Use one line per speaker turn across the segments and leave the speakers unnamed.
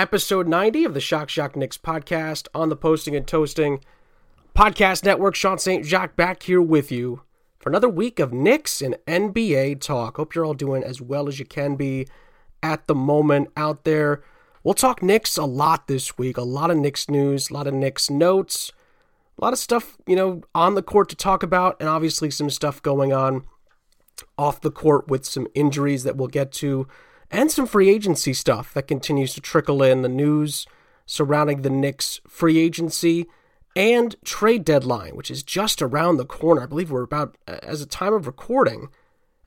episode 90 of the Shock Shock Knicks podcast on the Posting and Toasting Podcast Network. Sean St. Jacques back here with you for another week of Knicks and NBA talk. Hope you're all doing as well as you can be at the moment out there. We'll talk Knicks a lot this week. A lot of Knicks news, a lot of Knicks notes, a lot of stuff, you know, on the court to talk about, and obviously some stuff going on off the court with some injuries that we'll get to and some free agency stuff that continues to trickle in the news surrounding the Knicks free agency and trade deadline, which is just around the corner. I believe we're about, as a time of recording,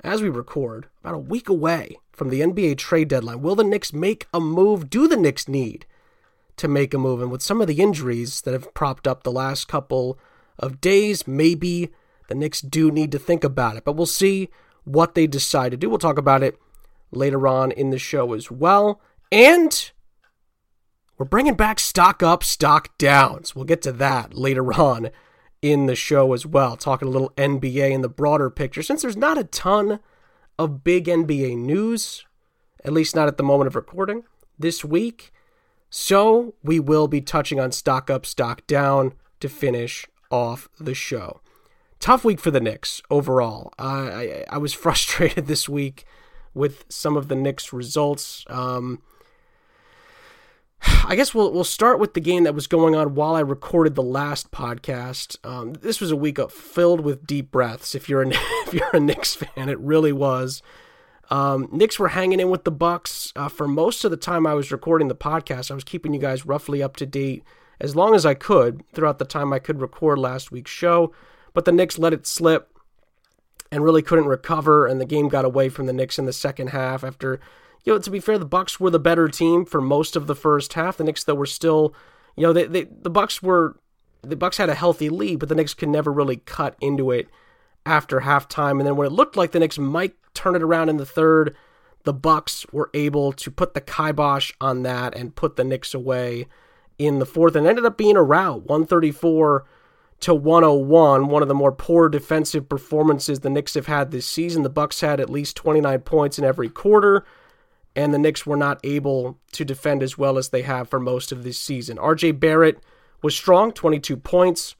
as we record, about a week away from the NBA trade deadline. Will the Knicks make a move? Do the Knicks need to make a move? And with some of the injuries that have propped up the last couple of days, maybe the Knicks do need to think about it. But we'll see what they decide to do. We'll talk about it later on in the show as well. And we're bringing back stock up, stock downs. We'll get to that later on in the show as well, talking a little NBA in the broader picture. Since there's not a ton of big NBA news, at least not at the moment of recording this week, so we will be touching on stock up, stock down to finish off the show. Tough week for the Knicks overall. Uh, I, I was frustrated this week with some of the Knicks results. Um, I guess we'll we'll start with the game that was going on while I recorded the last podcast. Um, this was a week filled with deep breaths. If you're a if you're a Knicks fan, it really was. Um, Knicks were hanging in with the Bucks uh, for most of the time I was recording the podcast. I was keeping you guys roughly up to date as long as I could throughout the time I could record last week's show. But the Knicks let it slip and really couldn't recover, and the game got away from the Knicks in the second half. After, you know, to be fair, the Bucks were the better team for most of the first half. The Knicks, though, were still, you know, they, they the Bucks were the Bucks had a healthy lead, but the Knicks could never really cut into it after halftime. And then when it looked like the Knicks might turn it around in the third, the Bucks were able to put the kibosh on that and put the Knicks away in the fourth, and ended up being a rout, 134 to 101, one of the more poor defensive performances the Knicks have had this season. The Bucks had at least 29 points in every quarter, and the Knicks were not able to defend as well as they have for most of this season. RJ Barrett was strong, 22 points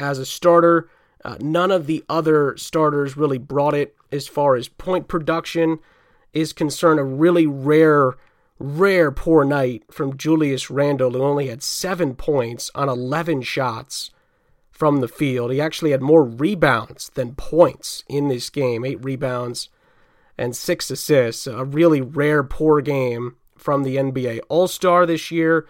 as a starter. Uh, none of the other starters really brought it as far as point production is concerned. A really rare, rare poor night from Julius Randle, who only had seven points on 11 shots from the field. He actually had more rebounds than points in this game eight rebounds and six assists. A really rare, poor game from the NBA All Star this year.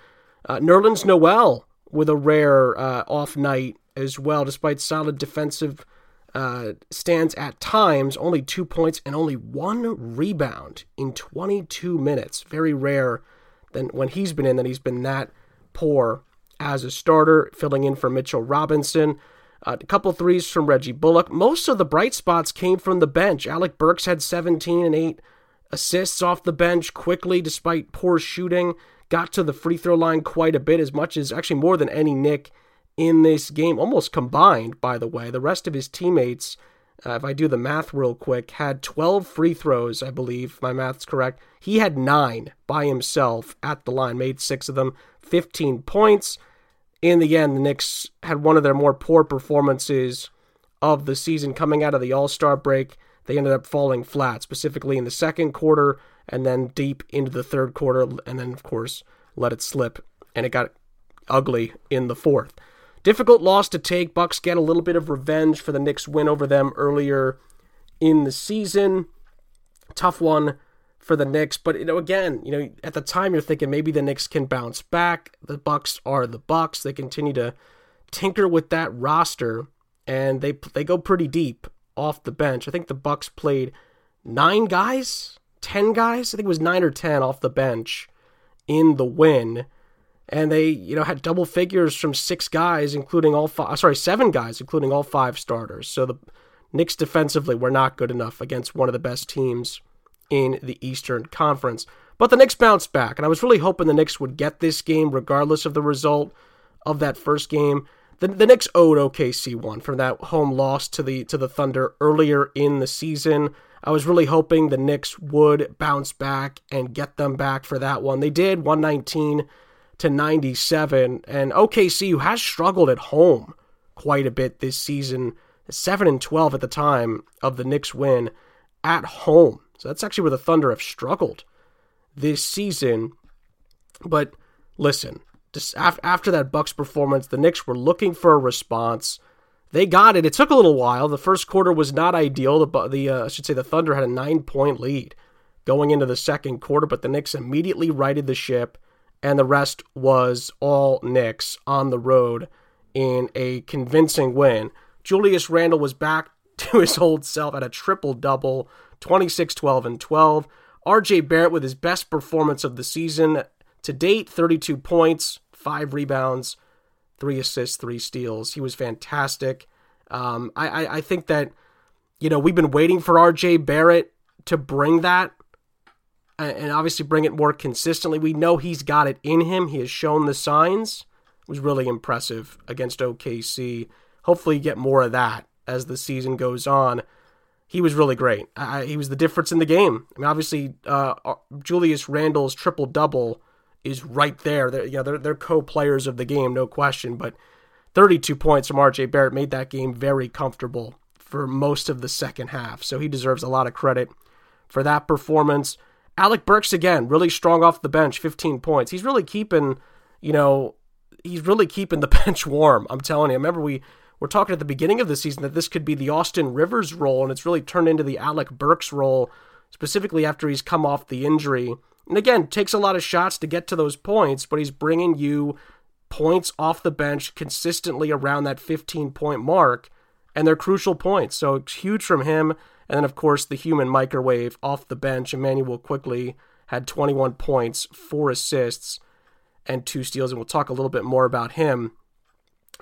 Uh, Nerlens Noel with a rare uh, off night as well, despite solid defensive uh, stands at times. Only two points and only one rebound in 22 minutes. Very rare than when he's been in that he's been that poor as a starter, filling in for Mitchell Robinson. Uh, a couple threes from Reggie Bullock. Most of the bright spots came from the bench. Alec Burks had 17 and 8 assists off the bench Quickley, despite poor shooting. Got to the free throw line quite a bit, as much as actually more than any Knick in this game, almost combined, by the way. The rest of his teammates, uh, if I do the math real quick, had 12 free throws, I believe. My math's correct. He had nine by himself at the line, made six of them, 15 points in the end, the Knicks had one of their more poor performances of the season coming out of the All Star break. They ended up falling flat, specifically in the second quarter and then deep into the third quarter, and then, of course, let it slip, and it got ugly in the fourth. Difficult loss to take. Bucks get a little bit of revenge for the Knicks win over them earlier in the season. Tough one for the Knicks. But you know, again, you know, at the time you're thinking maybe the Knicks can bounce back. The Bucks are the Bucks. They continue to tinker with that roster, and they they go pretty deep off the bench. I think the Bucks played nine guys, ten guys. I think it was nine or ten off the bench in the win. And they, you know, had double figures from six guys, including all five. Uh, sorry, seven guys, including all five starters. So the Knicks defensively were not good enough against one of the best teams in the Eastern Conference. But the Knicks bounced back, and I was really hoping the Knicks would get this game regardless of the result of that first game. The, the Knicks owed OKC one from that home loss to the to the Thunder earlier in the season. I was really hoping the Knicks would bounce back and get them back for that one. They did 119 to 97 and OKC who has struggled at home quite a bit this season, 7 and 12 at the time of the Knicks win at home. So that's actually where the Thunder have struggled this season. But listen, after that Bucks performance, the Knicks were looking for a response. They got it. It took a little while. The first quarter was not ideal. The the uh, I should say the Thunder had a nine point lead going into the second quarter, but the Knicks immediately righted the ship, and the rest was all Knicks on the road in a convincing win. Julius Randle was back to his old self at a triple double, 26, 12, and 12. RJ Barrett with his best performance of the season to date 32 points, five rebounds, three assists, three steals. He was fantastic. Um, I, I, I think that, you know, we've been waiting for RJ Barrett to bring that and obviously bring it more consistently. We know he's got it in him. He has shown the signs. It was really impressive against OKC. Hopefully, get more of that as the season goes on. He was really great. I, he was the difference in the game. I mean, obviously, uh, Julius Randle's triple double is right there. They're, you know, they're, they're co-players of the game, no question. But 32 points from RJ Barrett made that game very comfortable for most of the second half. So he deserves a lot of credit for that performance. Alec Burks again, really strong off the bench, 15 points. He's really keeping, you know, he's really keeping the bench warm. I'm telling you. I remember we were talking at the beginning of the season that this could be the Austin Rivers role, and it's really turned into the Alec Burks role, specifically after he's come off the injury. And again, takes a lot of shots to get to those points, but he's bringing you points off the bench consistently around that 15 point mark, and they're crucial points. So it's huge from him. And then, of course, the human microwave off the bench. Immanuel Quickley had 21 points, four assists, and two steals. And we'll talk a little bit more about him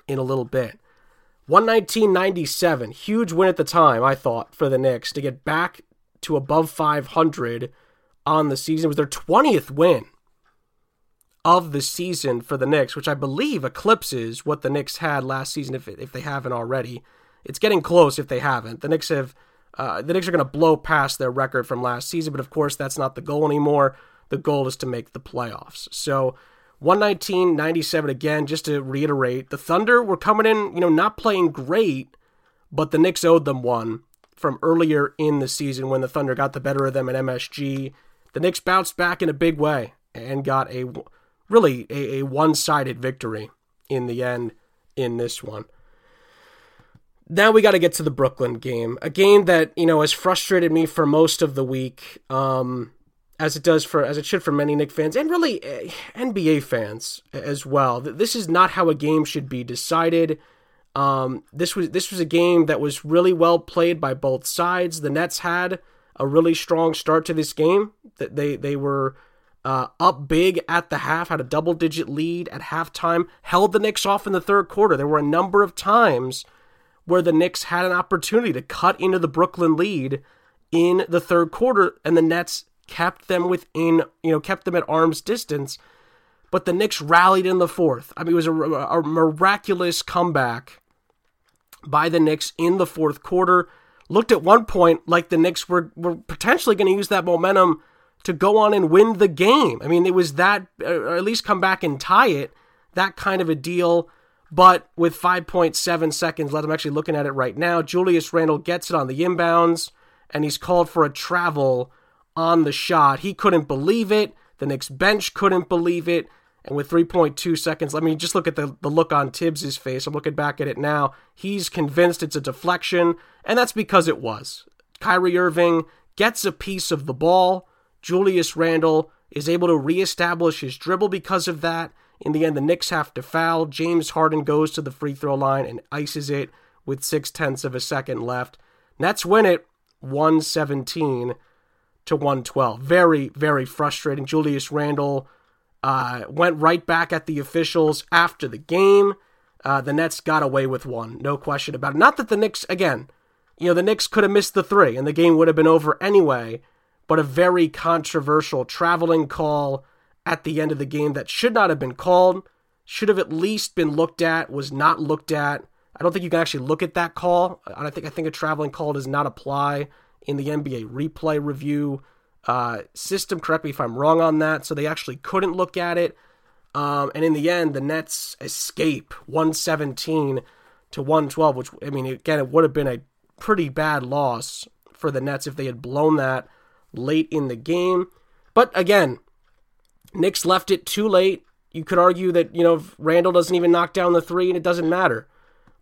in a little bit. 119.97, huge win at the time, I thought, for the Knicks to get back to above 500 on the season. It was their 20th win of the season for the Knicks, which I believe eclipses what the Knicks had last season if, if they haven't already. It's getting close if they haven't. The Knicks have uh, the Knicks are going to blow past their record from last season, but of course that's not the goal anymore. The goal is to make the playoffs. So 119-97 again, just to reiterate, the Thunder were coming in, you know, not playing great, but the Knicks owed them one from earlier in the season when the Thunder got the better of them at MSG the Knicks bounced back in a big way and got a really a, a one-sided victory in the end in this one. Now we got to get to the Brooklyn game, a game that you know has frustrated me for most of the week, um, as it does for as it should for many Knick fans and really eh, NBA fans as well. This is not how a game should be decided. Um, this was this was a game that was really well played by both sides. The Nets had a really strong start to this game. That they they were uh, up big at the half, had a double digit lead at halftime, held the Knicks off in the third quarter. There were a number of times where the Knicks had an opportunity to cut into the Brooklyn lead in the third quarter, and the Nets kept them within, you know, kept them at arm's distance. But the Knicks rallied in the fourth. I mean, it was a, a miraculous comeback by the Knicks in the fourth quarter looked at one point like the Knicks were, were potentially going to use that momentum to go on and win the game. I mean, it was that, or at least come back and tie it, that kind of a deal. But with 5.7 seconds left, I'm actually looking at it right now. Julius Randle gets it on the inbounds, and he's called for a travel on the shot. He couldn't believe it. The Knicks bench couldn't believe it. And with 3.2 seconds, let me just look at the, the look on Thibs's face. I'm looking back at it now. He's convinced it's a deflection, and that's because it was. Kyrie Irving gets a piece of the ball. Julius Randle is able to reestablish his dribble because of that. In the end, the Knicks have to foul. James Harden goes to the free throw line and ices it with six tenths of a second left. Nets win it 117 to 112. Very, very frustrating. Julius Randle uh, went right back at the officials after the game. Uh, the Nets got away with one, no question about it. Not that the Knicks, again, you know, the Knicks could have missed the three and the game would have been over anyway, but a very controversial traveling call at the end of the game that should not have been called, should have at least been looked at, was not looked at. I don't think you can actually look at that call. I think I think a traveling call does not apply in the NBA replay review uh, system. Correct me if I'm wrong on that. So they actually couldn't look at it. Um, and in the end, the Nets escape 117 to 112, which, I mean, again, it would have been a pretty bad loss for the Nets if they had blown that late in the game. But again, Knicks left it too late. You could argue that, you know, Randle doesn't even knock down the three and it doesn't matter.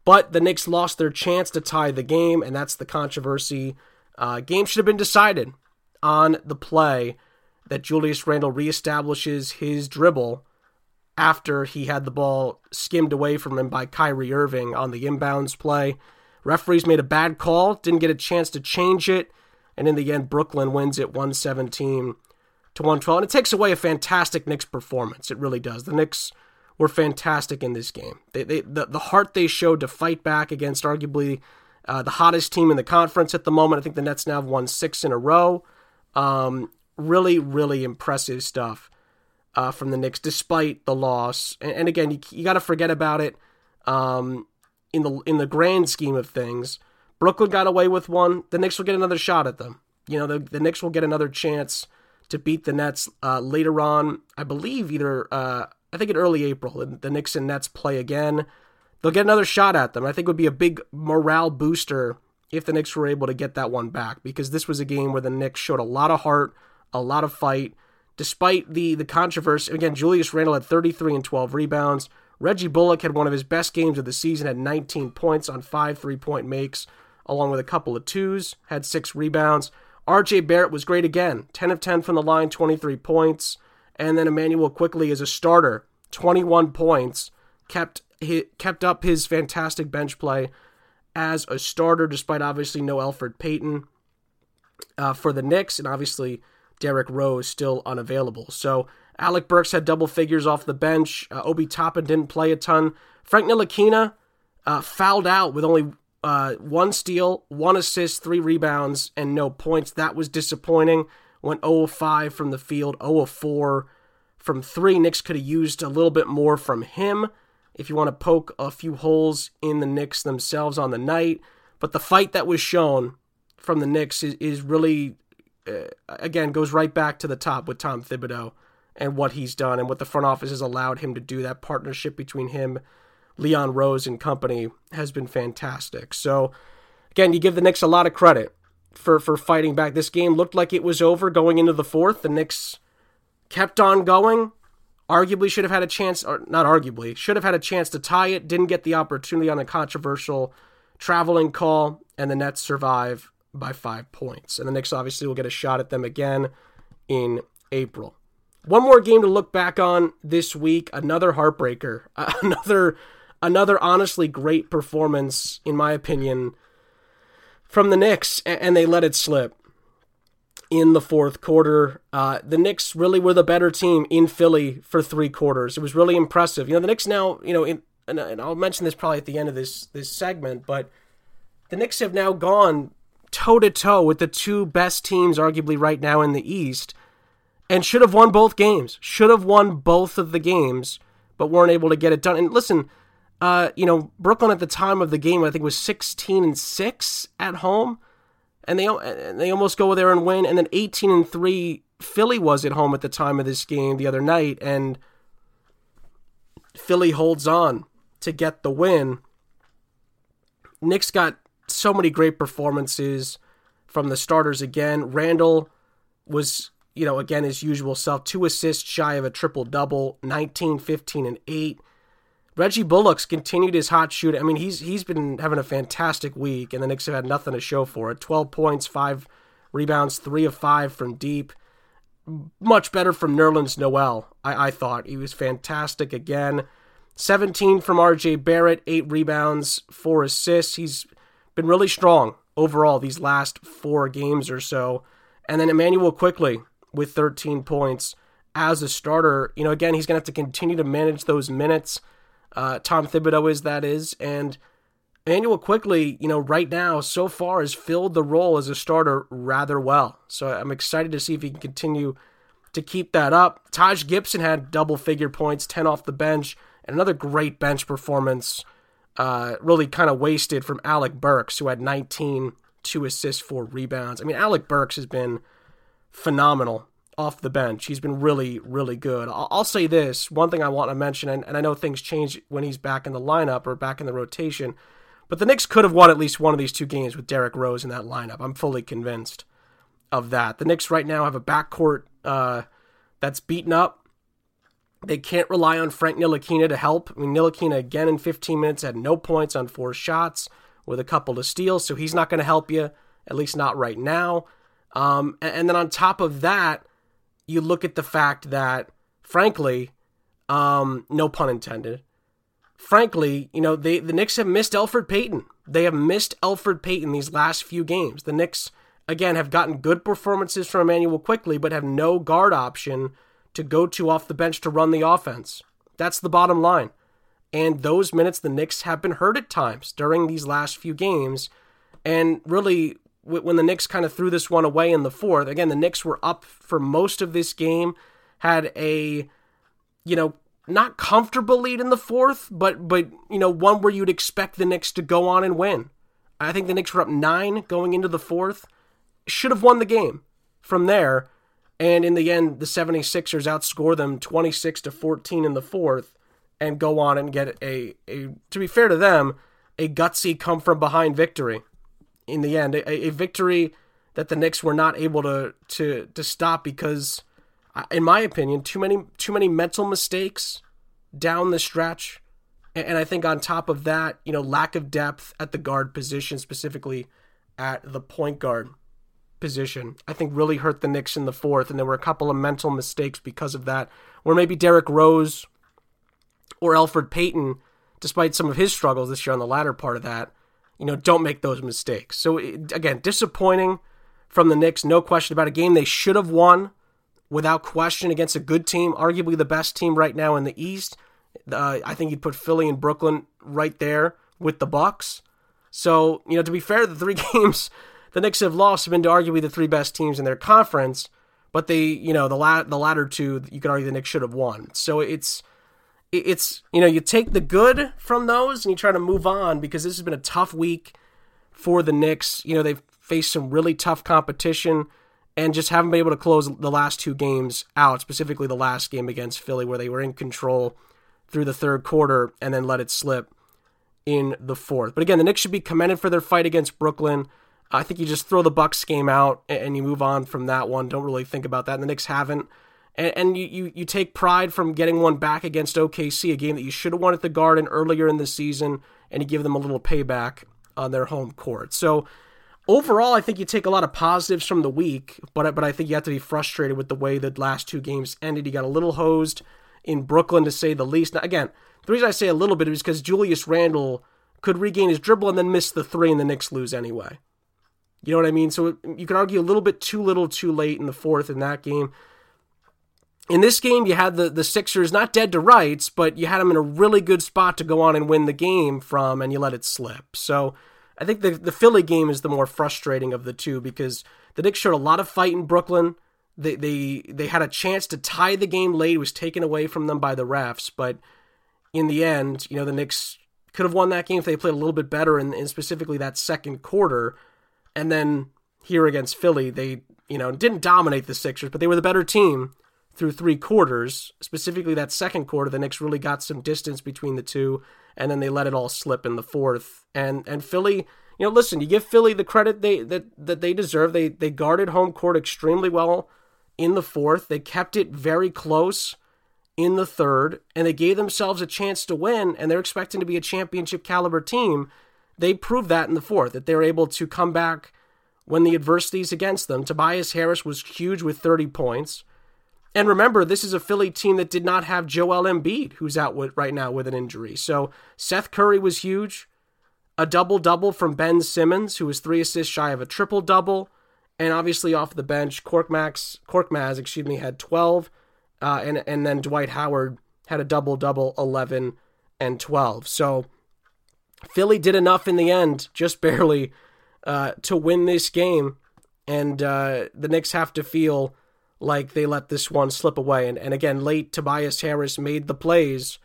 But the Knicks lost their chance to tie the game, and that's the controversy. Uh, game should have been decided on the play that Julius Randle reestablishes his dribble after he had the ball skimmed away from him by Kyrie Irving on the inbounds play. Referees made a bad call, didn't get a chance to change it, and in the end, Brooklyn wins it 117 to 112. And it takes away a fantastic Knicks performance. It really does. The Knicks were fantastic in this game. They, they the, the heart they showed to fight back against arguably uh, the hottest team in the conference at the moment. I think the Nets now have won six in a row. Um, really, really impressive stuff uh, from the Knicks, despite the loss. And, and again, you, you got to forget about it. Um, in the in the grand scheme of things, Brooklyn got away with one. The Knicks will get another shot at them. You know, the, the Knicks will get another chance to beat the Nets uh, later on. I believe either uh, I think in early April, the Knicks and Nets play again. They'll get another shot at them. I think would be a big morale booster if the Knicks were able to get that one back because this was a game where the Knicks showed a lot of heart, a lot of fight, despite the the controversy. Again, Julius Randle had 33 and 12 rebounds. Reggie Bullock had one of his best games of the season, had 19 points on five three point makes, along with a couple of twos, had six rebounds. RJ Barrett was great again, 10 of 10 from the line, 23 points. And then Immanuel Quickley as a starter, 21 points, kept kept up his fantastic bench play as a starter, despite obviously no Alfred Payton uh, for the Knicks, and obviously Derrick Rose still unavailable. So Alec Burks had double figures off the bench. Uh, Obi Toppin didn't play a ton. Frank Ntilikina uh, fouled out with only uh, one steal, one assist, three rebounds, and no points. That was disappointing. Went 0 5 from the field, 0 4 from three. Knicks could have used a little bit more from him if you want to poke a few holes in the Knicks themselves on the night. But the fight that was shown from the Knicks is, is really, uh, again, goes right back to the top with Tom Thibodeau and what he's done and what the front office has allowed him to do. That partnership between him, Leon Rose, and company has been fantastic. So, again, you give the Knicks a lot of credit for, for fighting back. This game looked like it was over going into the fourth. The Knicks kept on going arguably should have had a chance, or not arguably, should have had a chance to tie it, didn't get the opportunity on a controversial traveling call, and the Nets survive by five points. And the Knicks obviously will get a shot at them again in April. One more game to look back on this week, another heartbreaker, another another honestly great performance in my opinion from the Knicks and they let it slip in the fourth quarter. Uh, the Knicks really were the better team in Philly for three quarters. It was really impressive. You know, the Knicks now, you know, in, and, and I'll mention this probably at the end of this this segment, but the Knicks have now gone toe to toe with the two best teams, arguably right now in the East, and should have won both games. Should have won both of the games, but weren't able to get it done. And listen, uh, you know, Brooklyn at the time of the game, I think was sixteen and six at home and they they almost go there and win. And then 18 and three, Philly was at home at the time of this game the other night, and Philly holds on to get the win. Knicks got so many great performances from the starters again. Randle was, you know, again his usual self, two assists shy of a triple double, 19, 15, and 8. Reggie Bullock's continued his hot shoot. I mean, he's he's been having a fantastic week, and the Knicks have had nothing to show for it. Twelve points, five rebounds, three of five from deep. Much better from Nerlens Noel. I, I thought he was fantastic again. 17 from RJ Barrett, eight rebounds, four assists. He's been really strong overall these last four games or so. And then Immanuel Quickley with 13 points as a starter. You know, again, he's going to have to continue to manage those minutes. Uh, Tom Thibodeau is that is, and Immanuel Quickley, you know, right now so far has filled the role as a starter rather well. So I'm excited to see if he can continue to keep that up. Taj Gibson had double figure points, 10 off the bench, and another great bench performance, uh, really kind of wasted from Alec Burks, who had 19 two assists, four rebounds. I mean, Alec Burks has been phenomenal off the bench. He's been really, really good. I'll, I'll say this one thing I want to mention, and, and I know things change when he's back in the lineup or back in the rotation, but the Knicks could have won at least one of these two games with Derrick Rose in that lineup. I'm fully convinced of that. The Knicks right now have a backcourt uh, that's beaten up. They can't rely on Frank Ntilikina to help. I mean, Ntilikina again in 15 minutes had no points on four shots with a couple to steal, so he's not going to help you, at least not right now. Um, and, then on top of that, you look at the fact that, frankly, um, no pun intended, frankly, you know, they the Knicks have missed Elfrid Payton. They have missed Elfrid Payton these last few games. The Knicks, again, have gotten good performances from Immanuel Quickley, but have no guard option to go to off the bench to run the offense. That's the bottom line. And those minutes, the Knicks have been hurt at times during these last few games. And really, when the Knicks kind of threw this one away in the fourth, again, the Knicks were up for most of this game, had a, you know, not comfortable lead in the fourth, but but you know, one where you'd expect the Knicks to go on and win. I think the Knicks were up nine going into the fourth. Should have won the game from there. And in the end, the 76ers outscore them 26 to 14 in the fourth and go on and get a, a to be fair to them, a gutsy come from behind victory in the end, a, a victory that the Knicks were not able to to to stop because, in my opinion, too many too many mental mistakes down the stretch, and, I think on top of that, you know, lack of depth at the guard position, specifically at the point guard position, I think really hurt the Knicks in the fourth, and there were a couple of mental mistakes because of that, where maybe Derrick Rose or Alfred Payton, despite some of his struggles this year on the latter part of that you know, don't make those mistakes. So again, disappointing from the Knicks, no question about a game they should have won without question against a good team, arguably the best team right now in the East. Uh, I think you'd put Philly and Brooklyn right there with the Bucks. So you know, to be fair, the three games the Knicks have lost have been to arguably the three best teams in their conference. But they, you know, the la- the latter two, you could argue the Knicks should have won. So it's it's you know you take the good from those and you try to move on because this has been a tough week for the Knicks. You know they've faced some really tough competition and just haven't been able to close the last two games out. Specifically, the last game against Philly where they were in control through the third quarter and then let it slip in the fourth. But again, the Knicks should be commended for their fight against Brooklyn. I think you just throw the Bucks game out and you move on from that one. Don't really think about that. And the Knicks haven't and, and you, you, you take pride from getting one back against OKC, a game that you should have won at the Garden earlier in the season, and you give them a little payback on their home court. So overall, I think you take a lot of positives from the week, but but I think you have to be frustrated with the way the last two games ended. You got a little hosed in Brooklyn, to say the least. Now, again, the reason I say a little bit is because Julius Randle could regain his dribble and then miss the three, and the Knicks lose anyway. You know what I mean? So you could argue a little bit too little, too late in the fourth in that game in this game, you had the, the Sixers not dead to rights, but you had them in a really good spot to go on and win the game from, and you let it slip. So I think the, the Philly game is the more frustrating of the two because the Knicks showed a lot of fight in Brooklyn. They, they, they had a chance to tie the game late, it was taken away from them by the refs, but in the end, you know, the Knicks could have won that game if they played a little bit better in, in specifically that second quarter. And then here against Philly, they, you know, didn't dominate the Sixers, but they were the better team through three quarters. Specifically, that second quarter, the Knicks really got some distance between the two, and then they let it all slip in the fourth. And and Philly, you know, listen, you give Philly the credit they that that they deserve. They they guarded home court extremely well in the fourth. They kept it very close in the third, and they gave themselves a chance to win. And they're expecting to be a championship caliber team. They proved that in the fourth that they were able to come back when the adversities against them. Tobias Harris was huge with 30 points. And remember, this is a Philly team that did not have Joel Embiid, who's out with, right now with an injury. So Seth Curry was huge. A double double from Ben Simmons, who was three assists shy of a triple double. And obviously off the bench, Korkmaz, Korkmaz excuse me, had 12. Uh, and, and then Dwight Howard had a double double, 11 and 12. So Philly did enough in the end, just barely, uh, to win this game. And uh, the Knicks have to feel like they let this one slip away. And, and again, late Tobias Harris made the plays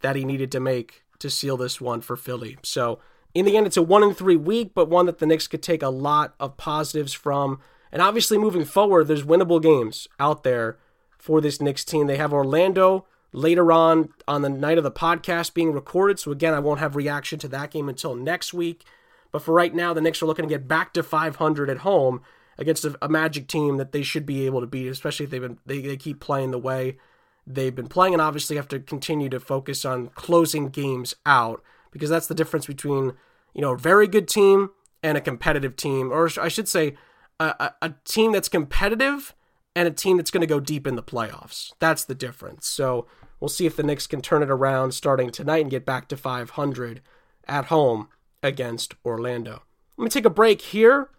that he needed to make to seal this one for Philly. So in the end, it's a one in three week, but one that the Knicks could take a lot of positives from. And obviously, moving forward, there's winnable games out there for this Knicks team. They have Orlando later on on the night of the podcast being recorded. So again, I won't have reaction to that game until next week. But for right now, the Knicks are looking to get back to 500 at home against a, a Magic team that they should be able to beat, especially if they've been they, they keep playing the way they've been playing, and obviously have to continue to focus on closing games out because that's the difference between you know a very good team and a competitive team, or I should say, a, a, a team that's competitive and a team that's going to go deep in the playoffs. That's the difference. So we'll see if the Knicks can turn it around starting tonight and get back to 500 at home against Orlando. Let me take a break here.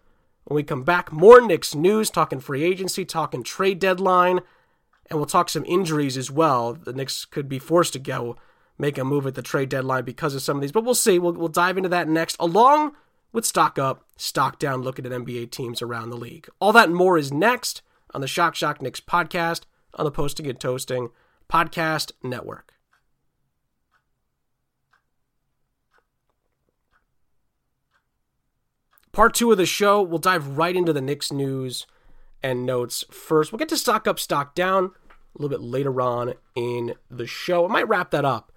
When we come back, more Knicks news, talking free agency, talking trade deadline, and we'll talk some injuries as well. The Knicks could be forced to go make a move at the trade deadline because of some of these, but we'll see. We'll, we'll dive into that next, along with stock up, stock down, looking at NBA teams around the league. All that and more is next on the Shock Shock Knicks podcast on the Posting and Toasting Podcast Network. Part two of the show, we'll dive right into the Knicks news and notes first. We'll get to stock up, stock down a little bit later on in the show. I might wrap that up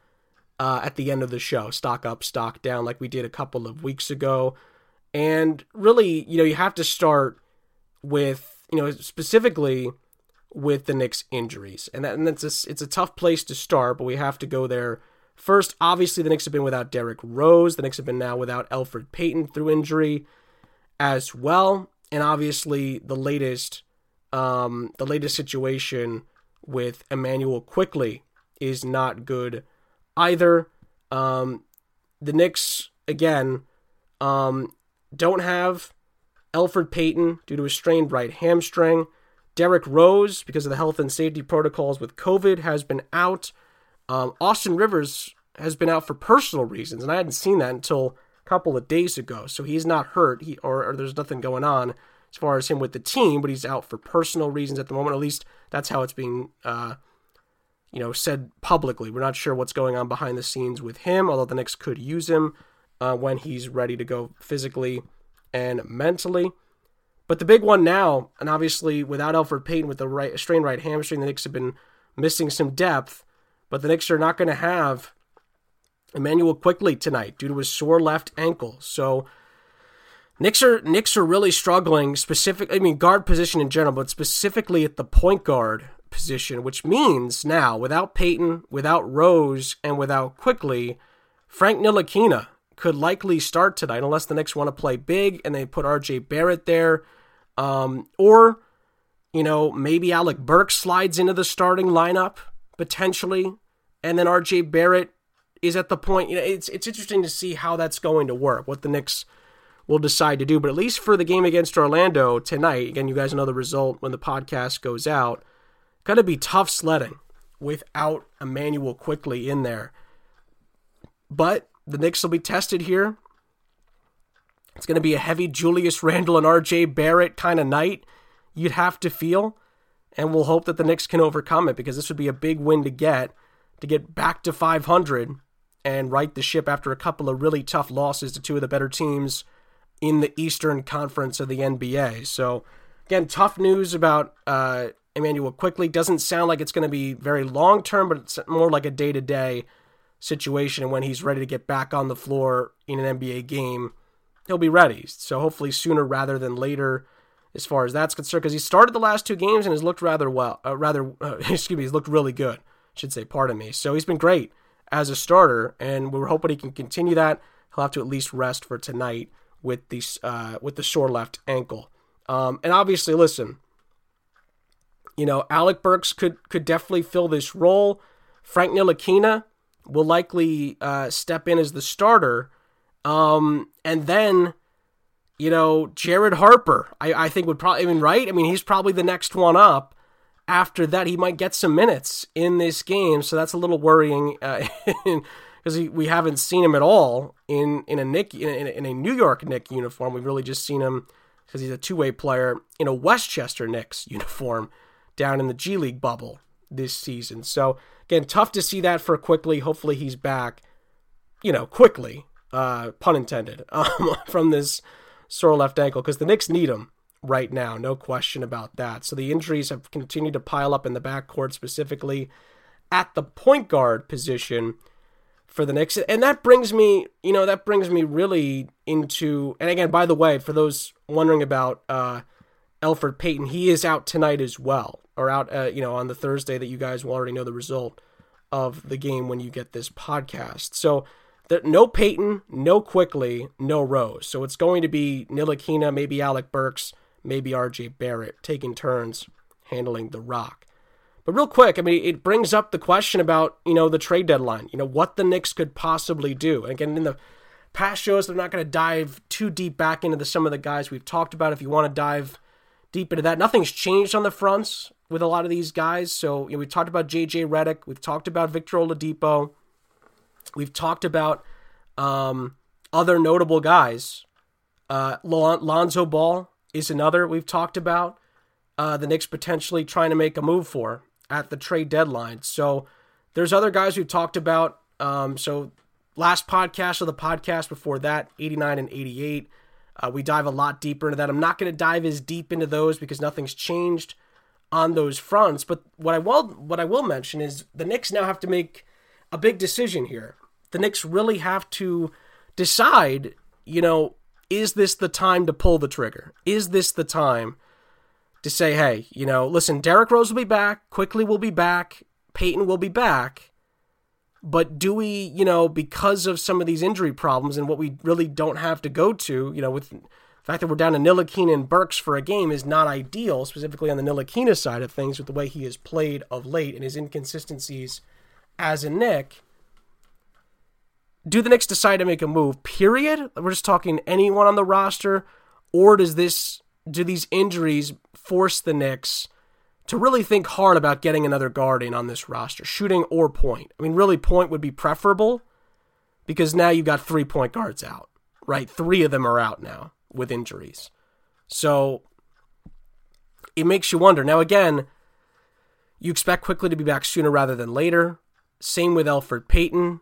uh, at the end of the show. Stock up, stock down, like we did a couple of weeks ago. And really, you know, you have to start with, you know, specifically with the Knicks injuries. And, that, and that's a, it's a tough place to start, but we have to go there first. Obviously, the Knicks have been without Derrick Rose. The Knicks have been now without Elfrid Payton through injury as well. And obviously, the latest um, the latest situation with Immanuel Quickley is not good either. Um, the Knicks again um, don't have Alfred Payton due to a strained right hamstring. Derrick Rose, because of the health and safety protocols with COVID, has been out. Um, Austin Rivers has been out for personal reasons, and I hadn't seen that until couple of days ago. So he's not hurt, he or, or there's nothing going on as far as him with the team, but he's out for personal reasons at the moment. At least that's how it's being, uh, you know, said publicly. We're not sure what's going on behind the scenes with him, although the Knicks could use him uh, when he's ready to go physically and mentally. But the big one now, and obviously without Alfred Payton with the right strained right hamstring, the Knicks have been missing some depth. But the Knicks are not going to have Immanuel Quickley tonight due to his sore left ankle. So Knicks are Knicks are really struggling specific I mean guard position in general, but specifically at the point guard position, which means now without Payton, without Rose, and without Quickley, Frank Ntilikina could likely start tonight unless the Knicks want to play big and they put RJ Barrett there. Um, or, you know, maybe Alec Burks slides into the starting lineup potentially, and then RJ Barrett is at the point. You know, it's it's interesting to see how that's going to work, what the Knicks will decide to do. But at least for the game against Orlando tonight, again, you guys know the result when the podcast goes out. Going to be tough sledding without Immanuel Quickley in there. But the Knicks will be tested here. It's going to be a heavy Julius Randle and RJ Barrett kind of night, you'd have to feel. And we'll hope that the Knicks can overcome it because this would be a big win to get to get back to 500 and right the ship after a couple of really tough losses to two of the better teams in the Eastern Conference of the NBA. So, again, tough news about uh, Immanuel Quickley. Doesn't sound like it's going to be very long term, but it's more like a day to day situation. And when he's ready to get back on the floor in an NBA game, he'll be ready. So hopefully sooner rather than later, as far as that's concerned, because he started the last two games and has looked rather well. Uh, rather, uh, excuse me, he's looked really good. I should say, pardon me. So he's been great as a starter, and we're hoping he can continue that. He'll have to at least rest for tonight with the uh, with the sore left ankle. Um, and obviously, listen, you know, Alec Burks could could definitely fill this role. Frank Ntilikina will likely uh, step in as the starter. Um, and then, you know, Jared Harper, I, I think would probably, I mean, right? I mean, he's probably the next one up. After that, he might get some minutes in this game. So that's a little worrying because uh, we haven't seen him at all in, in a Knick, in in a New York Knick uniform. We've really just seen him because he's a two way player in a Westchester Knicks uniform down in the G League bubble this season. So again, tough to see that for Quickley. Hopefully he's back, you know, quickly uh, pun intended, um, from this sore left ankle because the Knicks need him right now, no question about that. So the injuries have continued to pile up in the backcourt, specifically at the point guard position for the Knicks. And that brings me, you know, that brings me really into, and again, by the way, for those wondering about uh, Elfrid Payton, he is out tonight as well, or out, uh, you know, on the Thursday that you guys will already know the result of the game when you get this podcast. So, there, no Payton, no Quickley, no Rose. So it's going to be Ntilikina, maybe Alec Burks, maybe RJ Barrett taking turns handling the rock. But real quick, I mean, it brings up the question about, you know, the trade deadline, you know, what the Knicks could possibly do. And again, in the past shows, they're not going to dive too deep back into the, some of the guys we've talked about. If you want to dive deep into that, nothing's changed on the fronts with a lot of these guys. So, you know, we've talked about JJ Redick, we've talked about Victor Oladipo, we've talked about um, other notable guys. Uh, Lonzo Ball is another we've talked about. Uh, the Knicks potentially trying to make a move for at the trade deadline. So there's other guys we've talked about. Um, so last podcast or the podcast before that, 89 and 88, uh, we dive a lot deeper into that. I'm not going to dive as deep into those because nothing's changed on those fronts. But what I will what I will mention is the Knicks now have to make a big decision here. The Knicks really have to decide, you know, is this the time to pull the trigger? Is this the time to say, hey, you know, listen, Derrick Rose will be back, Quickley will be back, Payton will be back. But do we, you know, because of some of these injury problems and what we really don't have to go to, you know, with the fact that we're down to Ntilikina and Burks for a game is not ideal, specifically on the Ntilikina side of things with the way he has played of late and his inconsistencies as a Knick. Do the Knicks decide to make a move, period? We're just talking anyone on the roster, or does this do these injuries force the Knicks to really think hard about getting another guard in on this roster, shooting or point? I mean, really, point would be preferable because now you've got three point guards out, right? Three of them are out now with injuries. So it makes you wonder. Now, again, you expect Quickley to be back sooner rather than later. Same with Elfrid Payton.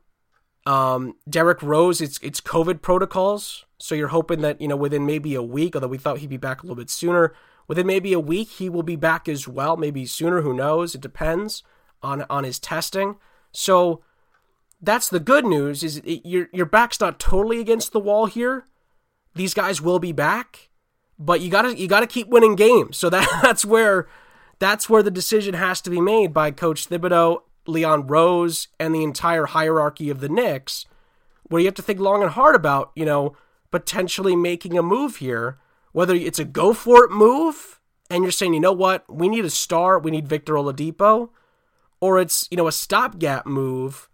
Um, Derrick Rose, it's it's COVID protocols, so you're hoping that you know within maybe a week, although we thought he'd be back a little bit sooner. Within maybe a week, he will be back as well. Maybe sooner, who knows? It depends on on his testing. So that's the good news. Is it, your your back's not totally against the wall here. These guys will be back, but you gotta you gotta keep winning games. So that that's where that's where the decision has to be made by Coach Thibodeau Leon Rose and the entire hierarchy of the Knicks, where you have to think long and hard about, you know, potentially making a move here, whether it's a go for it move and you're saying, you know what, we need a star, we need Victor Oladipo, or it's, you know, a stopgap move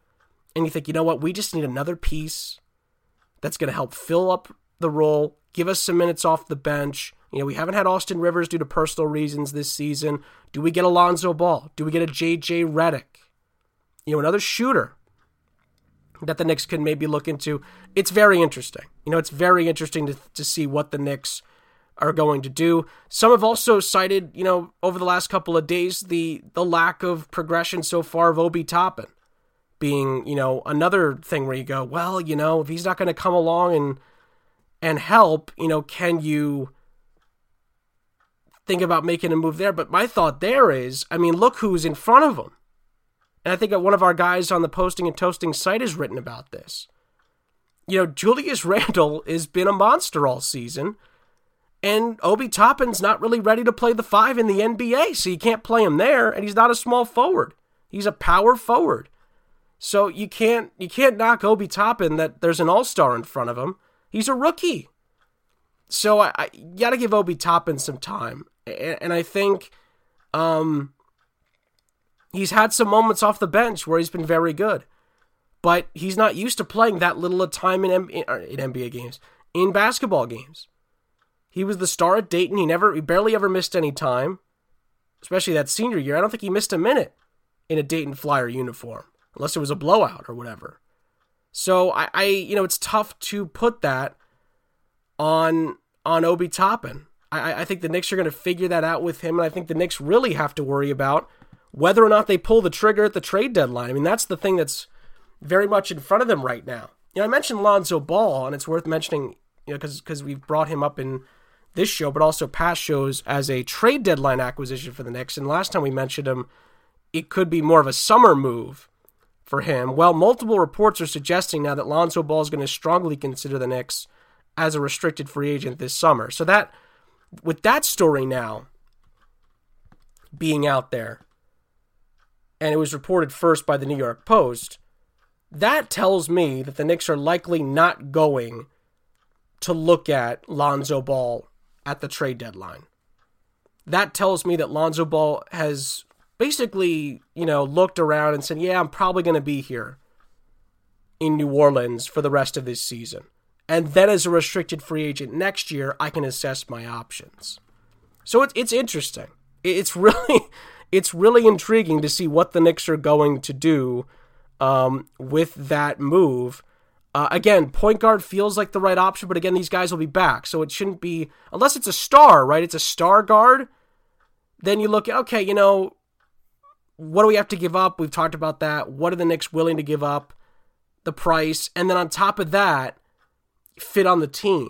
and you think, you know what, we just need another piece that's going to help fill up the role, give us some minutes off the bench. You know, we haven't had Austin Rivers due to personal reasons this season. Do we get Alonzo Ball? Do we get a JJ Redick? You know, another shooter that the Knicks can maybe look into. It's very interesting. You know, it's very interesting to, to see what the Knicks are going to do. Some have also cited, you know, over the last couple of days, the the lack of progression so far of Obi Toppin being, you know, another thing where you go, well, you know, if he's not going to come along and and help, you know, can you think about making a move there? But my thought there is, I mean, look who's in front of him. And I think one of our guys on the posting and toasting site has written about this. You know, Julius Randle has been a monster all season, and Obi Toppin's not really ready to play the five in the NBA, so you can't play him there, and he's not a small forward. He's a power forward. So you can't you can't knock Obi Toppin that there's an all star in front of him. He's a rookie. So I, I got to give Obi Toppin some time, and, and I think um, He's had some moments off the bench where he's been very good, but he's not used to playing that little of time in, M- in uh, NBA games, in basketball games. He was the star at Dayton. He never, he barely ever missed any time, especially that senior year. I don't think he missed a minute in a Dayton Flyer uniform, unless it was a blowout or whatever. So I, I you know, it's tough to put that on on Obi Toppin. I, I think the Knicks are going to figure that out with him, and I think the Knicks really have to worry about whether or not they pull the trigger at the trade deadline. I mean, that's the thing that's very much in front of them right now. You know, I mentioned Lonzo Ball, and it's worth mentioning, you know, because because we've brought him up in this show, but also past shows as a trade deadline acquisition for the Knicks. And last time we mentioned him, it could be more of a summer move for him. Well, multiple reports are suggesting now that Lonzo Ball is going to strongly consider the Knicks as a restricted free agent this summer. So that with that story now being out there, and it was reported first by the New York Post, that tells me that the Knicks are likely not going to look at Lonzo Ball at the trade deadline. That tells me that Lonzo Ball has basically, you know, looked around and said, "Yeah, I'm probably going to be here in New Orleans for the rest of this season." And then as a restricted free agent next year, I can assess my options. So it's it's interesting. It's really it's really intriguing to see what the Knicks are going to do um, with that move. Uh, again, point guard feels like the right option, but again, these guys will be back, so it shouldn't be unless it's a star, right? It's a star guard. Then you look at okay, you know, what do we have to give up? We've talked about that. What are the Knicks willing to give up? The price, and then on top of that, fit on the team.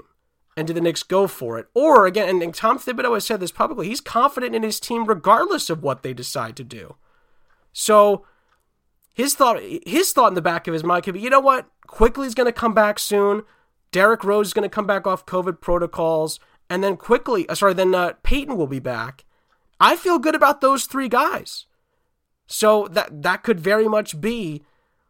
And do the Knicks go for it? Or again, and, and Tom Thibodeau has said this publicly, he's confident in his team regardless of what they decide to do. So his thought his thought in the back of his mind could be, you know what? Quickley's gonna come back soon. Derrick Rose is gonna come back off COVID protocols, and then Quickley, uh, sorry, then uh, Payton will be back. I feel good about those three guys. So that that could very much be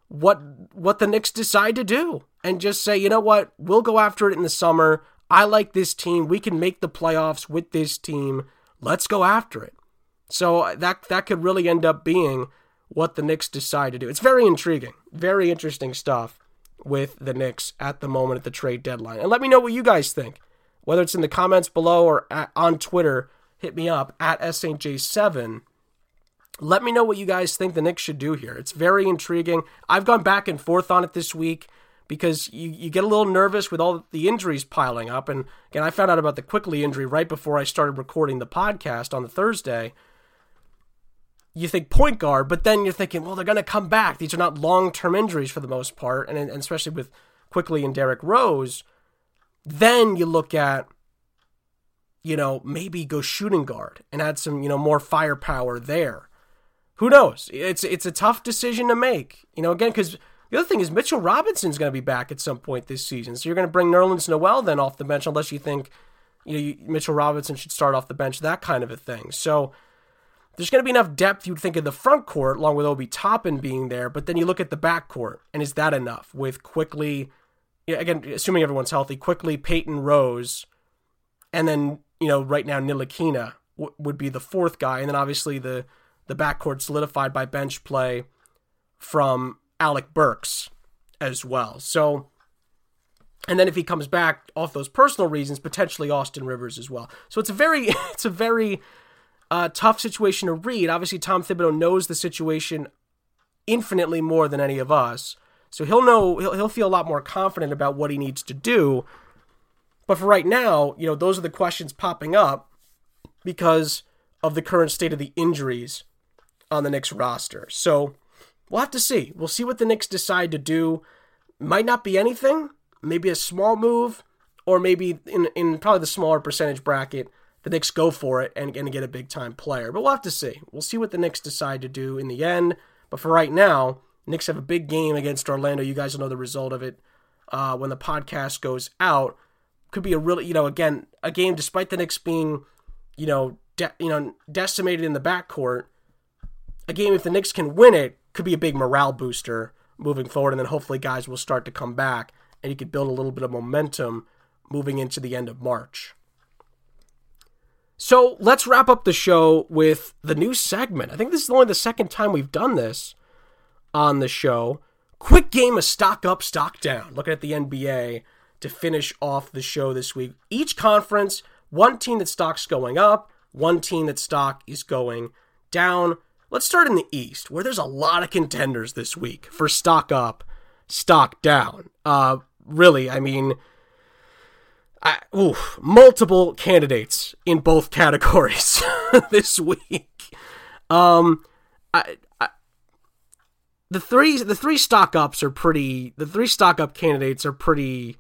what what the Knicks decide to do and just say, you know what, we'll go after it in the summer. I like this team. We can make the playoffs with this team. Let's go after it. So uh, that that could really end up being what the Knicks decide to do. It's very intriguing, very interesting stuff with the Knicks at the moment at the trade deadline. And let me know what you guys think, whether it's in the comments below or at, on Twitter. Hit me up at SNJ7. Let me know what you guys think the Knicks should do here. It's very intriguing. I've gone back and forth on it this week because you, you get a little nervous with all the injuries piling up. And again, I found out about the Quickley injury right before I started recording the podcast on the Thursday. You think point guard, but then you're thinking, well, they're going to come back. These are not long term injuries for the most part, and, and especially with Quickley and Derrick Rose. Then you look at, you know, maybe go shooting guard and add some, you know, more firepower there. Who knows? It's it's a tough decision to make. You know, again, because the other thing is Mitchell Robinson's going to be back at some point this season. So you're going to bring Nerlens Noel then off the bench unless you think you know Mitchell Robinson should start off the bench, that kind of a thing. So there's going to be enough depth you'd think in the front court, along with Obi Toppin being there. But then you look at the back court, and is that enough? With Quickley, again, assuming everyone's healthy, Quickley Payton Rose, and then you know right now Ntilikina w- would be the fourth guy, and then obviously the the backcourt solidified by bench play from Alec Burks as well. So, and then if he comes back off those personal reasons, potentially Austin Rivers as well. So it's a very, it's a very uh, tough situation to read. Obviously, Tom Thibodeau knows the situation infinitely more than any of us, so he'll know he'll he'll feel a lot more confident about what he needs to do. But for right now, you know, those are the questions popping up because of the current state of the injuries on the Knicks roster. So we'll have to see. We'll see what the Knicks decide to do. Might not be anything, maybe a small move, or maybe in, in probably the smaller percentage bracket, the Knicks go for it and, and get a big time player. But we'll have to see. We'll see what the Knicks decide to do in the end. But for right now, Knicks have a big game against Orlando. You guys will know the result of it uh, when the podcast goes out. Could be a really, you know, again, a game despite the Knicks being, you know, de- you know, decimated in the backcourt. A game if the Knicks can win it could be a big morale booster moving forward, and then hopefully guys will start to come back, and you could build a little bit of momentum moving into the end of March. So let's wrap up the show with the new segment. I think this is only the second time we've done this on the show. Quick game of stock up, stock down. Looking at the NBA to finish off the show this week. Each conference, one team that stock's going up, one team that stock is going down. Let's start in the East, where there's a lot of contenders this week for stock up, stock down. Uh, really, I mean, I, multiple candidates in both categories this week. Um, I, I, the three the three stock ups are pretty the three stock up candidates are pretty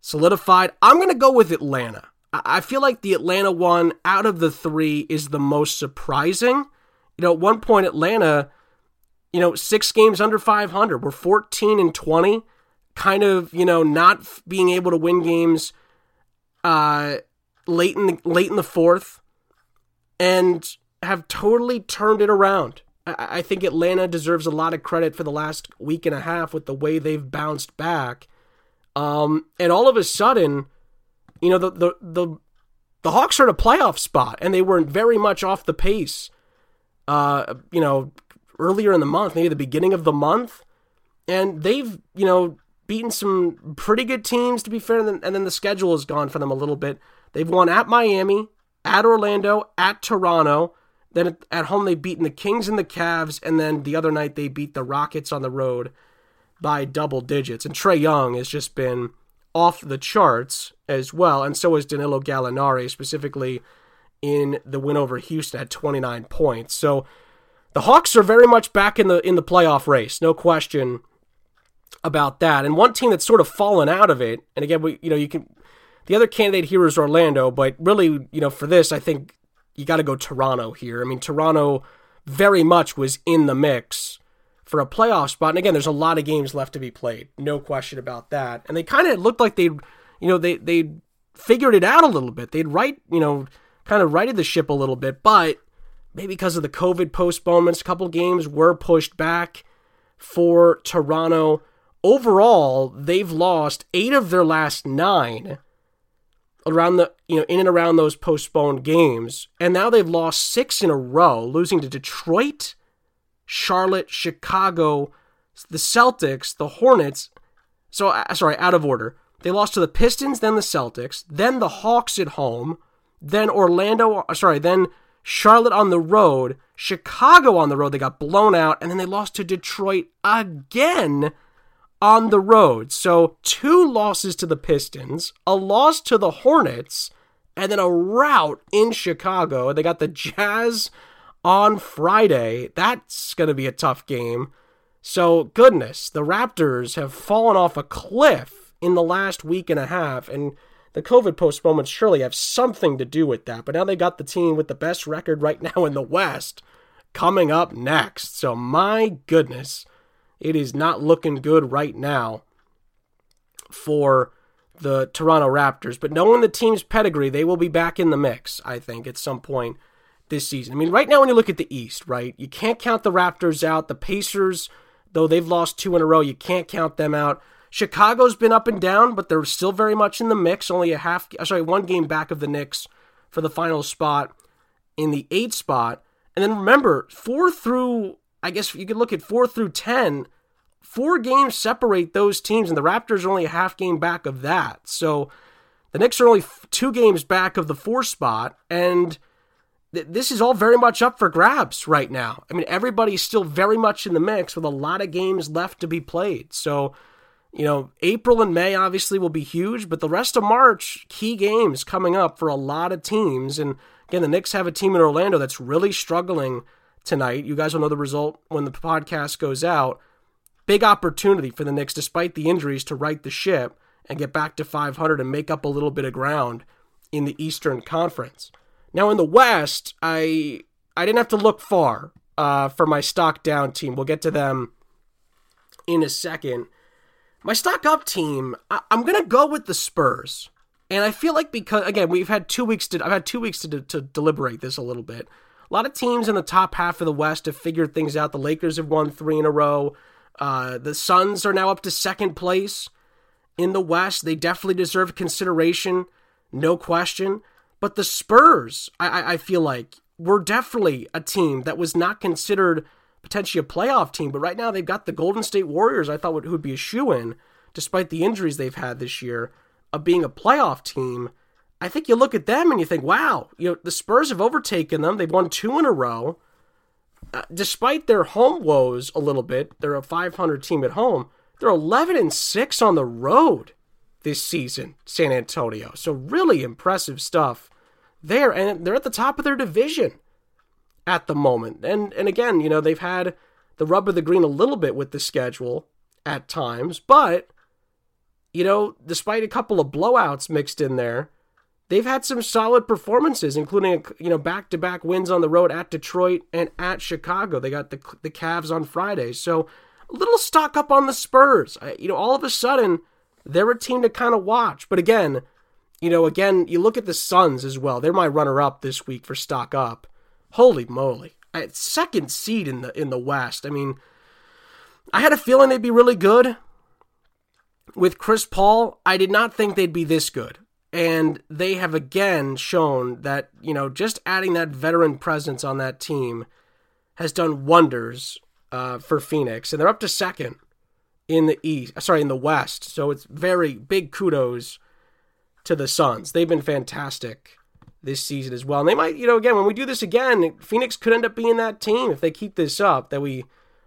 solidified. I'm gonna go with Atlanta. I feel like the Atlanta one out of the three is the most surprising. You know, at one point Atlanta, you know, six games under 500. We're 14 and 20, kind of, you know, not being able to win games uh, late in the late in the fourth, and have totally turned it around. I, I think Atlanta deserves a lot of credit for the last week and a half with the way they've bounced back. Um, and all of a sudden, you know, the the the the Hawks are in a playoff spot, and they weren't very much off the pace. Uh, you know, earlier in the month, maybe the beginning of the month, and they've you know beaten some pretty good teams to be fair, and then, and then the schedule has gone for them a little bit. They've won at Miami, at Orlando, at Toronto. Then at home they've beaten the Kings and the Cavs, and then the other night they beat the Rockets on the road by double digits. And Trae Young has just been off the charts as well, and so is Danilo Gallinari, specifically in the win over Houston at 29 points. So the Hawks are very much back in the in the playoff race, no question about that. And one team that's sort of fallen out of it, and again, we you know you can the other candidate here is Orlando, but really you know for this I think you got to go Toronto here. I mean Toronto very much was in the mix for a playoff spot, and again, there's a lot of games left to be played, no question about that. And they kind of looked like they, you know, they they figured it out a little bit. They'd right, you know, kind of righted the ship a little bit, but maybe because of the COVID postponements, a couple games were pushed back for Toronto overall, they've lost eight of their last nine around the you know in and around those postponed games, and now they've lost six in a row, losing to Detroit, Charlotte, Chicago, the Celtics, the Hornets. So uh, sorry, out of order. They lost to the Pistons, then the Celtics, then the Hawks at home, then Orlando. Sorry, then Charlotte on the road, Chicago on the road. They got blown out, and then they lost to Detroit again on the road. So two losses to the Pistons, a loss to the Hornets, and then a rout in Chicago. They got the Jazz on Friday. That's going to be a tough game. So, goodness, the Raptors have fallen off a cliff in the last week and a half, and the COVID postponements surely have something to do with that. But now they got the team with the best record right now in the West coming up next. So, my goodness it is not looking good right now for the Toronto Raptors. But knowing the team's pedigree, they will be back in the mix, I think, at some point this season. I mean, right now, when you look at the East, right, you can't count the Raptors out. The Pacers, though they've lost two in a row, you can't count them out. Chicago's been up and down, but they're still very much in the mix. Only a half, sorry, one game back of the Knicks for the final spot in the eight spot. And then remember, four through I guess you could look at four through 10. Four games separate those teams, and the Raptors are only a half game back of that. So the Knicks are only two games back of the four spot, and th- this is all very much up for grabs right now. I mean, everybody's still very much in the mix with a lot of games left to be played. So, you know, April and May obviously will be huge, but the rest of March, key games coming up for a lot of teams. And again, the Knicks have a team in Orlando that's really struggling tonight. You guys will know the result when the podcast goes out. Big opportunity for the Knicks, despite the injuries, to right the ship and get back to 500 and make up a little bit of ground in the Eastern Conference. Now in the West, I I didn't have to look far uh, for my stock down team. We'll get to them in a second. My stock up team, I, am gonna go with the Spurs, and I feel like because again we've had two weeks to I've had two weeks to to deliberate this a little bit. A lot of teams in the top half of the West have figured things out. The Lakers have won three in a row. Uh, the Suns are now up to second place in the West. They definitely deserve consideration, no question. But the Spurs, I, I feel like, were definitely a team that was not considered potentially a playoff team. But right now they've got the Golden State Warriors, I thought would, would be a shoe in, despite the injuries they've had this year, of being a playoff team. I think you look at them and you think, wow, you know, the Spurs have overtaken them. They've won two in a row. Uh, despite their home woes a little bit, they're a 500 team at home. They're 11 and 6 on the road this season, San Antonio. So really impressive stuff there and they're at the top of their division at the moment. And and again, you know, they've had the rub of the green a little bit with the schedule at times, but you know, despite a couple of blowouts mixed in there, they've had some solid performances, including you know back-to-back wins on the road at Detroit and at Chicago. They got the the Cavs on Friday, so a little stock up on the Spurs. You know, all of a sudden they're a team to kind of watch. But again, you know, again, you look at the Suns as well. They're my runner-up this week for stock up. Holy moly! Second seed in the in the West. I mean, I had a feeling they'd be really good. With Chris Paul, I did not think they'd be this good. And they have again shown that, you know, just adding that veteran presence on that team has done wonders uh, for Phoenix. And they're up to second in the East, sorry, in the West. So it's very big kudos to the Suns. They've been fantastic this season as well. And they might, you know, again, when we do this again, Phoenix could end up being that team if they keep this up that we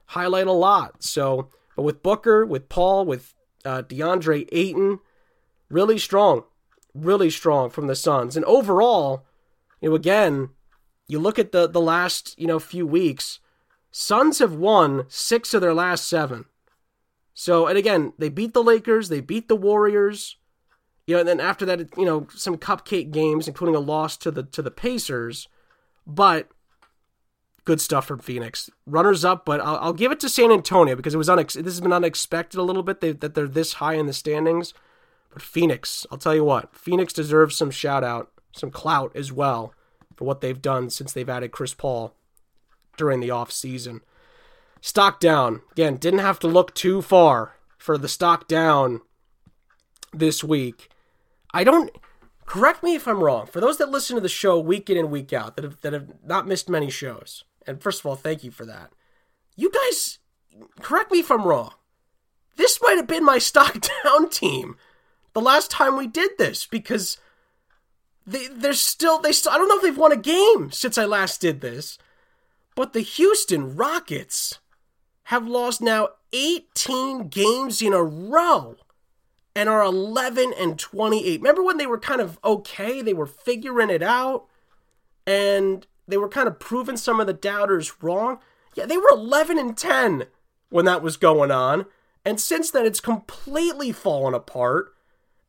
highlight a lot. So, but with Booker, with Paul, with uh, DeAndre Ayton, really strong really strong from the Suns. And overall, you know, again, you look at the the last, you know, few weeks, Suns have won 6 of their last 7. So, and again, they beat the Lakers, they beat the Warriors. You know, and then after that, you know, some cupcake games including a loss to the to the Pacers, but good stuff from Phoenix. Runners up, but I'll, I'll give it to San Antonio because it was unex- this has been unexpected a little bit they, that they're this high in the standings. But Phoenix, I'll tell you what, Phoenix deserves some shout out, some clout as well for what they've done since they've added Chris Paul during the off season. Stock down. Again, didn't have to look too far for the stock down this week. I don't correct me if I'm wrong. For those that listen to the show week in and week out, that have, that have not missed many shows, and first of all, thank you for that. You guys, correct me if I'm wrong. This might have been my stock down team the last time we did this because they they're still they still I don't know if they've won a game since I last did this, but the Houston Rockets have lost now 18 games in a row and are 11 and 28. Remember when they were kind of okay, they were figuring it out and they were kind of proving some of the doubters wrong? Yeah, they were 11 and 10 when that was going on. And since then, it's completely fallen apart.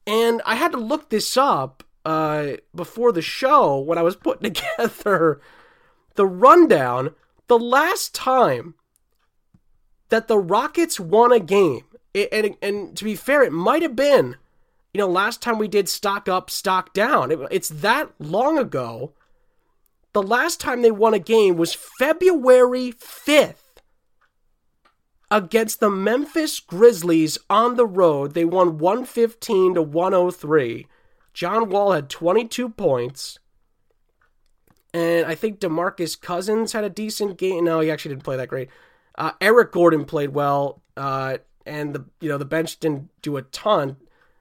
And I had to look this up uh, before the show when I was putting together the rundown. The last time that the Rockets won a game, and, and to be fair, it might have been, you know, last time we did stock up, stock down. It, it's that long ago. The last time they won a game was February 5th against the Memphis Grizzlies on the road. They won 115 to 103. John Wall had 22 points. And I think DeMarcus Cousins had a decent game. No, he actually didn't play that great. Uh, Eric Gordon played well, uh, and the you know the bench didn't do a ton.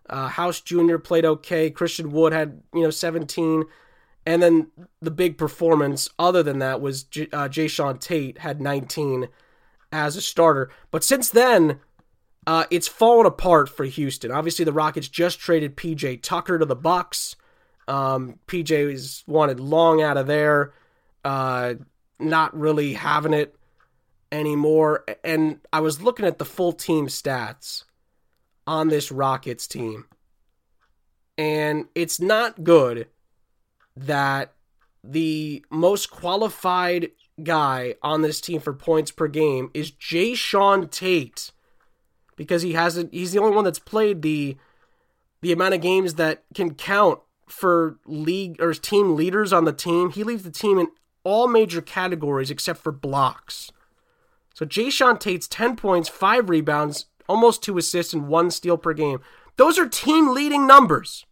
Uh, House Jr. played okay. Christian Wood had you know 17, and then the big performance other than that was J- uh, Jae'Sean Tate had 19 as a starter. But since then, uh, it's fallen apart for Houston. Obviously, the Rockets just traded PJ Tucker to the Bucks. Um, PJ is wanted long out of there, uh, not really having it anymore. And I was looking at the full team stats on this Rockets team, and it's not good that the most qualified guy on this team for points per game is Jae'Sean Tate because he hasn't he's the only one that's played the the amount of games that can count for league or team leaders on the team. He leads the team in all major categories except for blocks. So Jae'Sean Tate's 10 points, 5 rebounds, almost 2 assists and 1 steal per game. Those are team leading numbers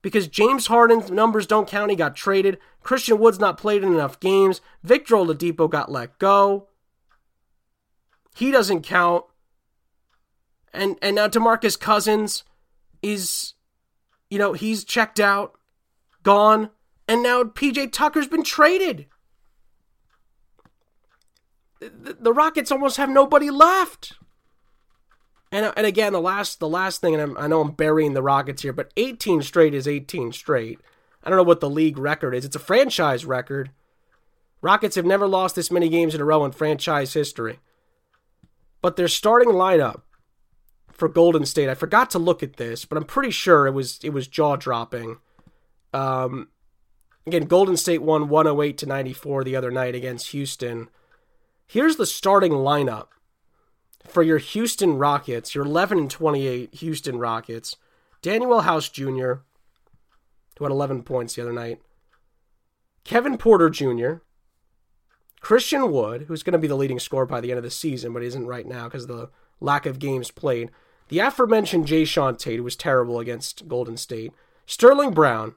because James Harden's numbers don't count. He got traded. Christian Wood's not played in enough games. Victor Oladipo got let go. He doesn't count. And and now DeMarcus Cousins is, you know, he's checked out, gone, and now PJ Tucker's been traded. The, Rockets almost have nobody left. And and again, the last the last thing, and I'm, i know I'm burying the Rockets here, but 18 straight is 18 straight. I don't know what the league record is. It's a franchise record. Rockets have never lost this many games in a row in franchise history. But their starting lineup for Golden State, I forgot to look at this, but I'm pretty sure it was it was jaw dropping. Um, again, Golden State won 108 to 94 the other night against Houston. Here's the starting lineup for your Houston Rockets, your 11 and 28 Houston Rockets. Daniel House Jr., who had 11 points the other night. Kevin Porter Jr., Christian Wood, who's going to be the leading scorer by the end of the season, but isn't right now because of the lack of games played. The aforementioned Jae'Sean Tate, who was terrible against Golden State. Sterling Brown,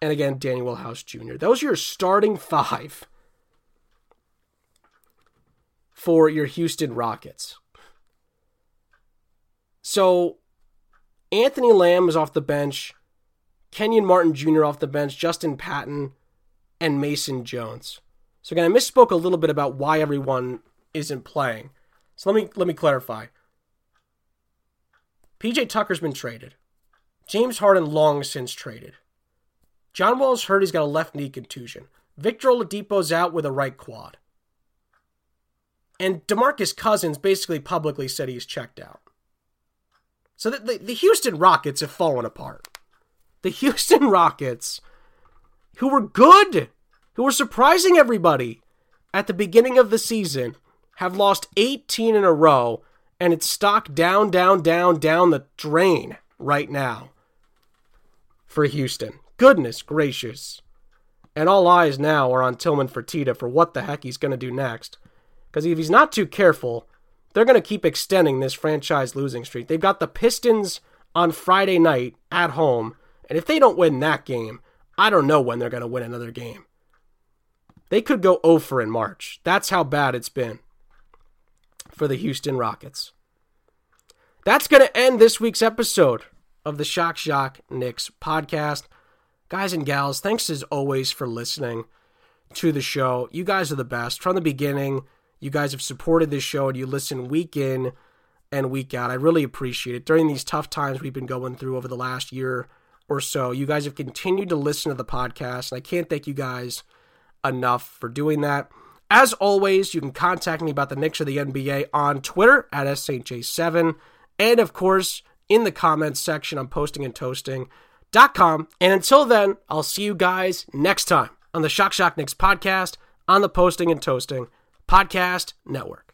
and again, Daniel House Jr. Those are your starting five for your Houston Rockets. So Anthony Lamb is off the bench, Kenyon Martin Jr. off the bench, Justin Patton, and Mason Jones. So again, I misspoke a little bit about why everyone isn't playing. So let me let me clarify. PJ Tucker's been traded. James Harden long since traded. John Wall's hurt, he's got a left knee contusion. Victor Oladipo's out with a right quad. And DeMarcus Cousins basically publicly said he's checked out. So the, the, the Houston Rockets have fallen apart. The Houston Rockets, who were good, who were surprising everybody at the beginning of the season, have lost 18 in a row, and it's stock down, down, down, down the drain right now for Houston. Goodness gracious. And all eyes now are on Tillman Fertitta for what the heck he's going to do next. Because if he's not too careful, they're going to keep extending this franchise losing streak. They've got the Pistons on Friday night at home, and if they don't win that game, I don't know when they're going to win another game. They could go oh over in March. That's how bad it's been for the Houston Rockets. That's going to end this week's episode of the Shock Shock Knicks podcast. Guys and gals, thanks as always for listening to the show. You guys are the best. From the beginning, you guys have supported this show and you listen week in and week out. I really appreciate it. During these tough times we've been going through over the last year or so, you guys have continued to listen to the podcast, and I can't thank you guys enough for doing that. As always, you can contact me about the Knicks or the NBA on Twitter at SJ7, and of course, in the comments section on postingandtoasting.com. And until then, I'll see you guys next time on the Shock Shock Knicks podcast on the Posting and Toasting Podcast Network.